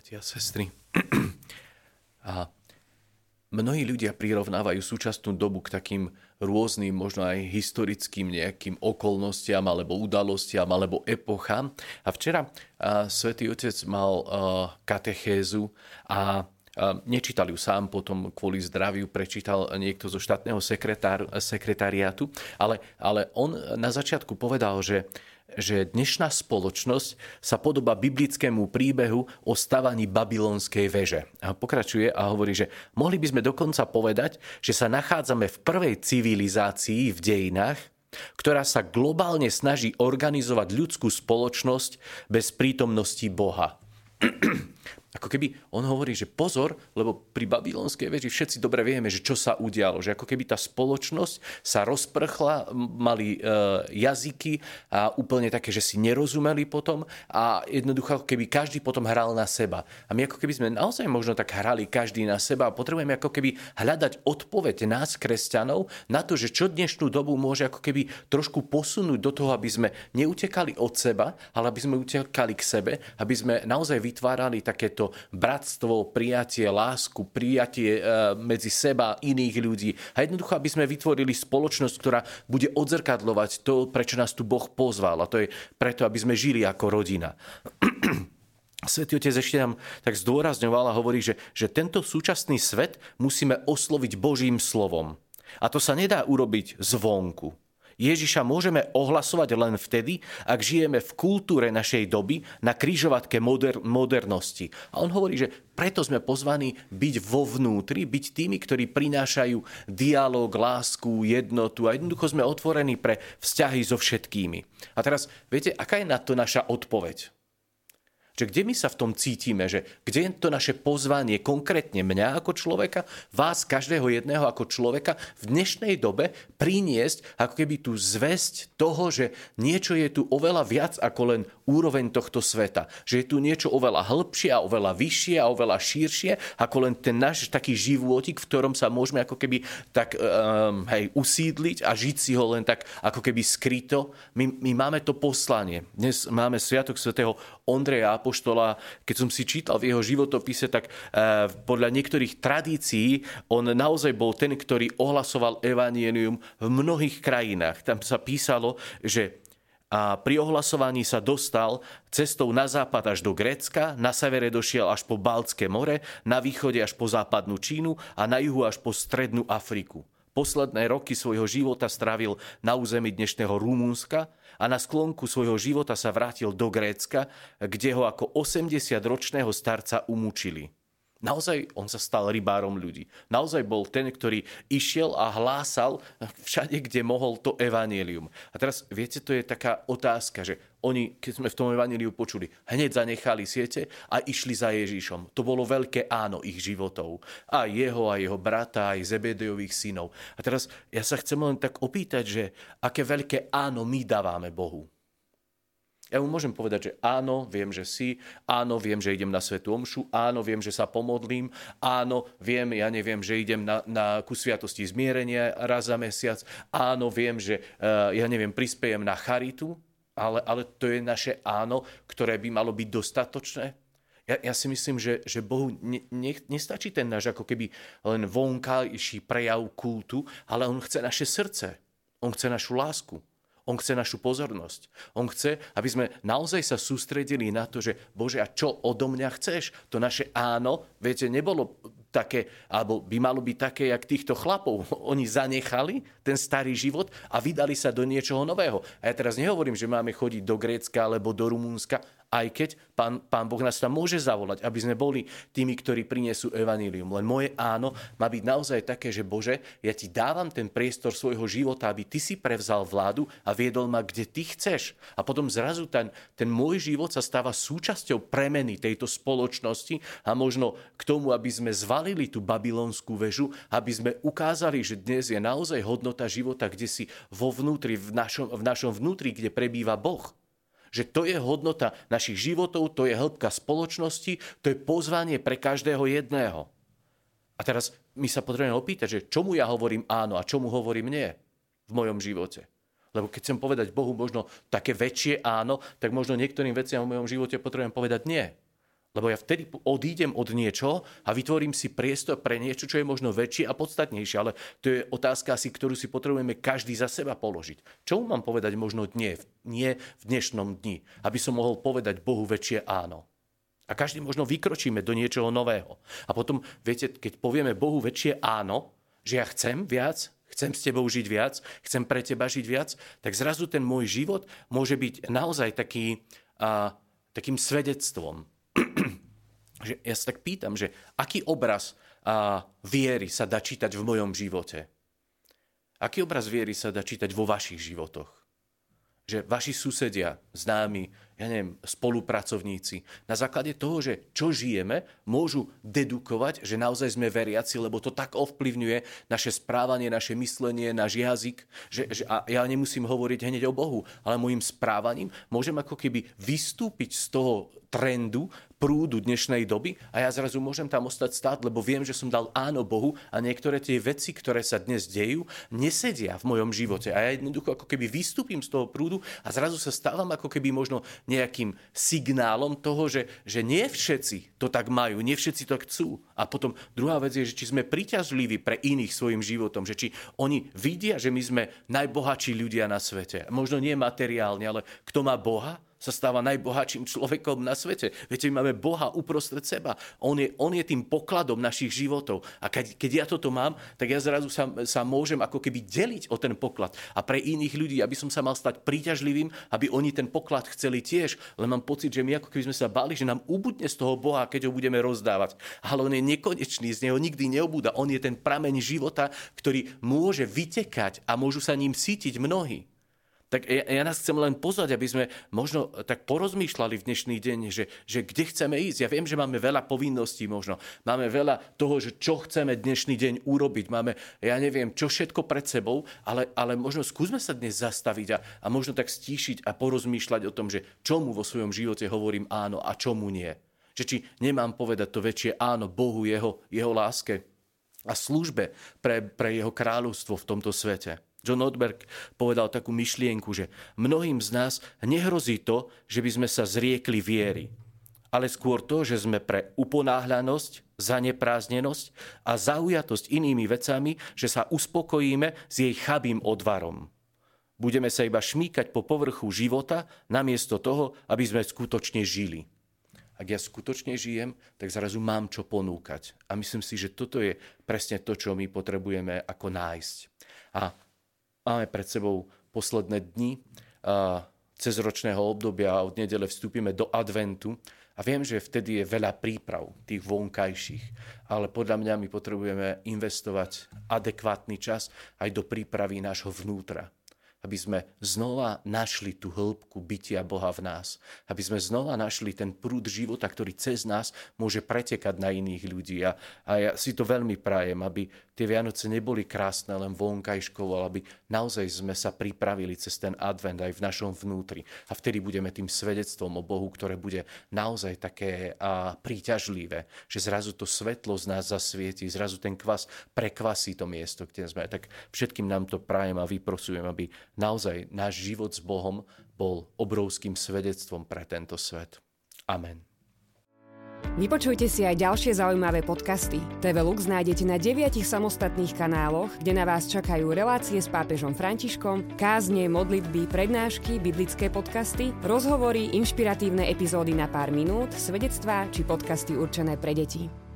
bratia a sestry. A mnohí ľudia prirovnávajú súčasnú dobu k takým rôznym, možno aj historickým nejakým okolnostiam alebo udalostiam alebo epochám. A včera a, svätý Otec mal katechézu a Nečítal ju sám, potom kvôli zdraviu prečítal niekto zo štátneho sekretariátu, ale, ale on na začiatku povedal, že že dnešná spoločnosť sa podoba biblickému príbehu o stavaní babylonskej veže. A pokračuje a hovorí, že mohli by sme dokonca povedať, že sa nachádzame v prvej civilizácii v dejinách, ktorá sa globálne snaží organizovať ľudskú spoločnosť bez prítomnosti Boha. Ako keby on hovorí, že pozor, lebo pri babylonskej veži všetci dobre vieme, že čo sa udialo. Že ako keby tá spoločnosť sa rozprchla, mali e, jazyky a úplne také, že si nerozumeli potom a jednoducho ako keby každý potom hral na seba. A my ako keby sme naozaj možno tak hrali každý na seba a potrebujeme ako keby hľadať odpoveď nás, kresťanov, na to, že čo dnešnú dobu môže ako keby trošku posunúť do toho, aby sme neutekali od seba, ale aby sme utekali k sebe, aby sme naozaj vytvárali takéto to bratstvo, prijatie, lásku, prijatie e, medzi seba iných ľudí. A jednoducho, aby sme vytvorili spoločnosť, ktorá bude odzrkadlovať to, prečo nás tu Boh pozval. A to je preto, aby sme žili ako rodina. Svetý Otec ešte nám tak zdôrazňoval a hovorí, že, že tento súčasný svet musíme osloviť Božím slovom. A to sa nedá urobiť zvonku. Ježiša môžeme ohlasovať len vtedy, ak žijeme v kultúre našej doby na krížovatke moder- modernosti. A on hovorí, že preto sme pozvaní byť vo vnútri, byť tými, ktorí prinášajú dialog, lásku, jednotu a jednoducho sme otvorení pre vzťahy so všetkými. A teraz, viete, aká je na to naša odpoveď? Že kde my sa v tom cítime, že kde je to naše pozvanie konkrétne mňa ako človeka, vás každého jedného ako človeka v dnešnej dobe priniesť ako keby tú zväzť toho, že niečo je tu oveľa viac ako len úroveň tohto sveta. Že je tu niečo oveľa hĺbšie a oveľa vyššie a oveľa širšie ako len ten náš taký životik, v ktorom sa môžeme ako keby tak um, hej, usídliť a žiť si ho len tak ako keby skryto. My, my máme to poslanie. Dnes máme Sviatok svätého Ondreja Apoštola, keď som si čítal v jeho životopise, tak eh, podľa niektorých tradícií on naozaj bol ten, ktorý ohlasoval evanienium v mnohých krajinách. Tam sa písalo, že a pri ohlasovaní sa dostal cestou na západ až do Grécka, na severe došiel až po Baltské more, na východe až po západnú Čínu a na juhu až po strednú Afriku. Posledné roky svojho života strávil na území dnešného Rumúnska a na sklonku svojho života sa vrátil do Grécka, kde ho ako 80-ročného starca umúčili. Naozaj on sa stal rybárom ľudí. Naozaj bol ten, ktorý išiel a hlásal všade, kde mohol to evanílium. A teraz, viete, to je taká otázka, že oni, keď sme v tom evaníliu počuli, hneď zanechali siete a išli za Ježišom. To bolo veľké áno ich životov. A jeho, a jeho brata, aj Zebedejových synov. A teraz ja sa chcem len tak opýtať, že aké veľké áno my dávame Bohu. Ja mu môžem povedať, že áno, viem, že si, áno, viem, že idem na Svetu Omšu, áno, viem, že sa pomodlím, áno, viem, ja neviem, že idem na, na ku sviatosti zmierenia raz za mesiac, áno, viem, že uh, ja neviem, prispiejem na charitu, ale, ale to je naše áno, ktoré by malo byť dostatočné. Ja, ja si myslím, že, že Bohu ne, ne, nestačí ten náš ako keby len vonkajší prejav kultu, ale On chce naše srdce. On chce našu lásku. On chce našu pozornosť. On chce, aby sme naozaj sa sústredili na to, že Bože, a čo odo mňa chceš? To naše áno, viete, nebolo také, alebo by malo byť také, jak týchto chlapov. Oni zanechali ten starý život a vydali sa do niečoho nového. A ja teraz nehovorím, že máme chodiť do Grécka alebo do Rumúnska, aj keď pán, pán Boh nás tam môže zavolať, aby sme boli tými, ktorí prinesú evanílium. Len moje áno má byť naozaj také, že Bože, ja ti dávam ten priestor svojho života, aby ty si prevzal vládu a viedol ma, kde ty chceš. A potom zrazu ten, ten môj život sa stáva súčasťou premeny tejto spoločnosti a možno k tomu, aby sme zvalili tú babylonskú väžu, aby sme ukázali, že dnes je naozaj hodnota života, kde si vo vnútri, v našom, v našom vnútri, kde prebýva Boh. Že to je hodnota našich životov, to je hĺbka spoločnosti, to je pozvanie pre každého jedného. A teraz my sa potrebujeme opýtať, že čomu ja hovorím áno a čomu hovorím nie v mojom živote. Lebo keď chcem povedať Bohu možno také väčšie áno, tak možno niektorým veciam v mojom živote potrebujem povedať nie. Lebo ja vtedy odídem od niečoho a vytvorím si priestor pre niečo, čo je možno väčšie a podstatnejšie. Ale to je otázka asi, ktorú si potrebujeme každý za seba položiť. Čo mám povedať možno nie, nie v dnešnom dni, aby som mohol povedať Bohu väčšie áno. A každý možno vykročíme do niečoho nového. A potom, viete, keď povieme Bohu väčšie áno, že ja chcem viac, chcem s tebou žiť viac, chcem pre teba žiť viac, tak zrazu ten môj život môže byť naozaj taký, a, takým svedectvom. že ja sa tak pýtam, že aký obraz a, viery sa dá čítať v mojom živote? Aký obraz viery sa dá čítať vo vašich životoch? Že vaši susedia, známi, ja neviem, spolupracovníci, na základe toho, že čo žijeme, môžu dedukovať, že naozaj sme veriaci, lebo to tak ovplyvňuje naše správanie, naše myslenie, náš jazyk, že, že a ja nemusím hovoriť hneď o Bohu, ale môjim správaním môžem ako keby vystúpiť z toho trendu, prúdu dnešnej doby a ja zrazu môžem tam ostať stáť, lebo viem, že som dal áno Bohu a niektoré tie veci, ktoré sa dnes dejú, nesedia v mojom živote. A ja jednoducho ako keby vystúpim z toho prúdu a zrazu sa stávam ako keby možno nejakým signálom toho, že, že nie všetci to tak majú, nie všetci to chcú. A potom druhá vec je, že či sme priťažliví pre iných svojim životom, že či oni vidia, že my sme najbohatší ľudia na svete. Možno nie materiálne, ale kto má Boha, sa stáva najbohatším človekom na svete. Viete, my máme Boha uprostred seba. On je, on je tým pokladom našich životov. A keď, keď ja toto mám, tak ja zrazu sa, sa môžem ako keby deliť o ten poklad. A pre iných ľudí, aby som sa mal stať príťažlivým, aby oni ten poklad chceli tiež. Len mám pocit, že my ako keby sme sa báli, že nám ubudne z toho Boha, keď ho budeme rozdávať. Ale on je nekonečný, z neho nikdy neobúda. On je ten prameň života, ktorý môže vytekať a môžu sa ním sítiť mnohí. Tak ja, ja nás chcem len pozvať, aby sme možno tak porozmýšľali v dnešný deň, že, že kde chceme ísť. Ja viem, že máme veľa povinností možno. Máme veľa toho, že čo chceme dnešný deň urobiť. Máme, ja neviem, čo všetko pred sebou, ale, ale možno skúsme sa dnes zastaviť a, a možno tak stíšiť a porozmýšľať o tom, že čomu vo svojom živote hovorím áno a čomu nie. Že či nemám povedať to väčšie áno Bohu, jeho, jeho láske a službe pre, pre jeho kráľovstvo v tomto svete. John Odberg povedal takú myšlienku, že mnohým z nás nehrozí to, že by sme sa zriekli viery, ale skôr to, že sme pre uponáhľanosť, zanepráznenosť a zaujatosť inými vecami, že sa uspokojíme s jej chabým odvarom. Budeme sa iba šmýkať po povrchu života, namiesto toho, aby sme skutočne žili. Ak ja skutočne žijem, tak zrazu mám čo ponúkať. A myslím si, že toto je presne to, čo my potrebujeme ako nájsť. A Máme pred sebou posledné dni cez ročného obdobia a od nedele vstúpime do adventu. A viem, že vtedy je veľa príprav tých vonkajších, ale podľa mňa my potrebujeme investovať adekvátny čas aj do prípravy nášho vnútra aby sme znova našli tú hĺbku bytia Boha v nás. Aby sme znova našli ten prúd života, ktorý cez nás môže pretekať na iných ľudí. A, a ja si to veľmi prajem, aby tie Vianoce neboli krásne len vonkajškovo, ale aby naozaj sme sa pripravili cez ten advent aj v našom vnútri. A vtedy budeme tým svedectvom o Bohu, ktoré bude naozaj také a, príťažlivé, že zrazu to svetlo z nás zasvieti, zrazu ten kvas prekvasí to miesto, kde sme. Tak všetkým nám to prajem a vyprosujem, aby naozaj náš život s Bohom bol obrovským svedectvom pre tento svet. Amen. Vypočujte si aj ďalšie zaujímavé podcasty. TV Lux nájdete na deviatich samostatných kanáloch, kde na vás čakajú relácie s pápežom Františkom, kázne, modlitby, prednášky, biblické podcasty, rozhovory, inšpiratívne epizódy na pár minút, svedectvá či podcasty určené pre deti.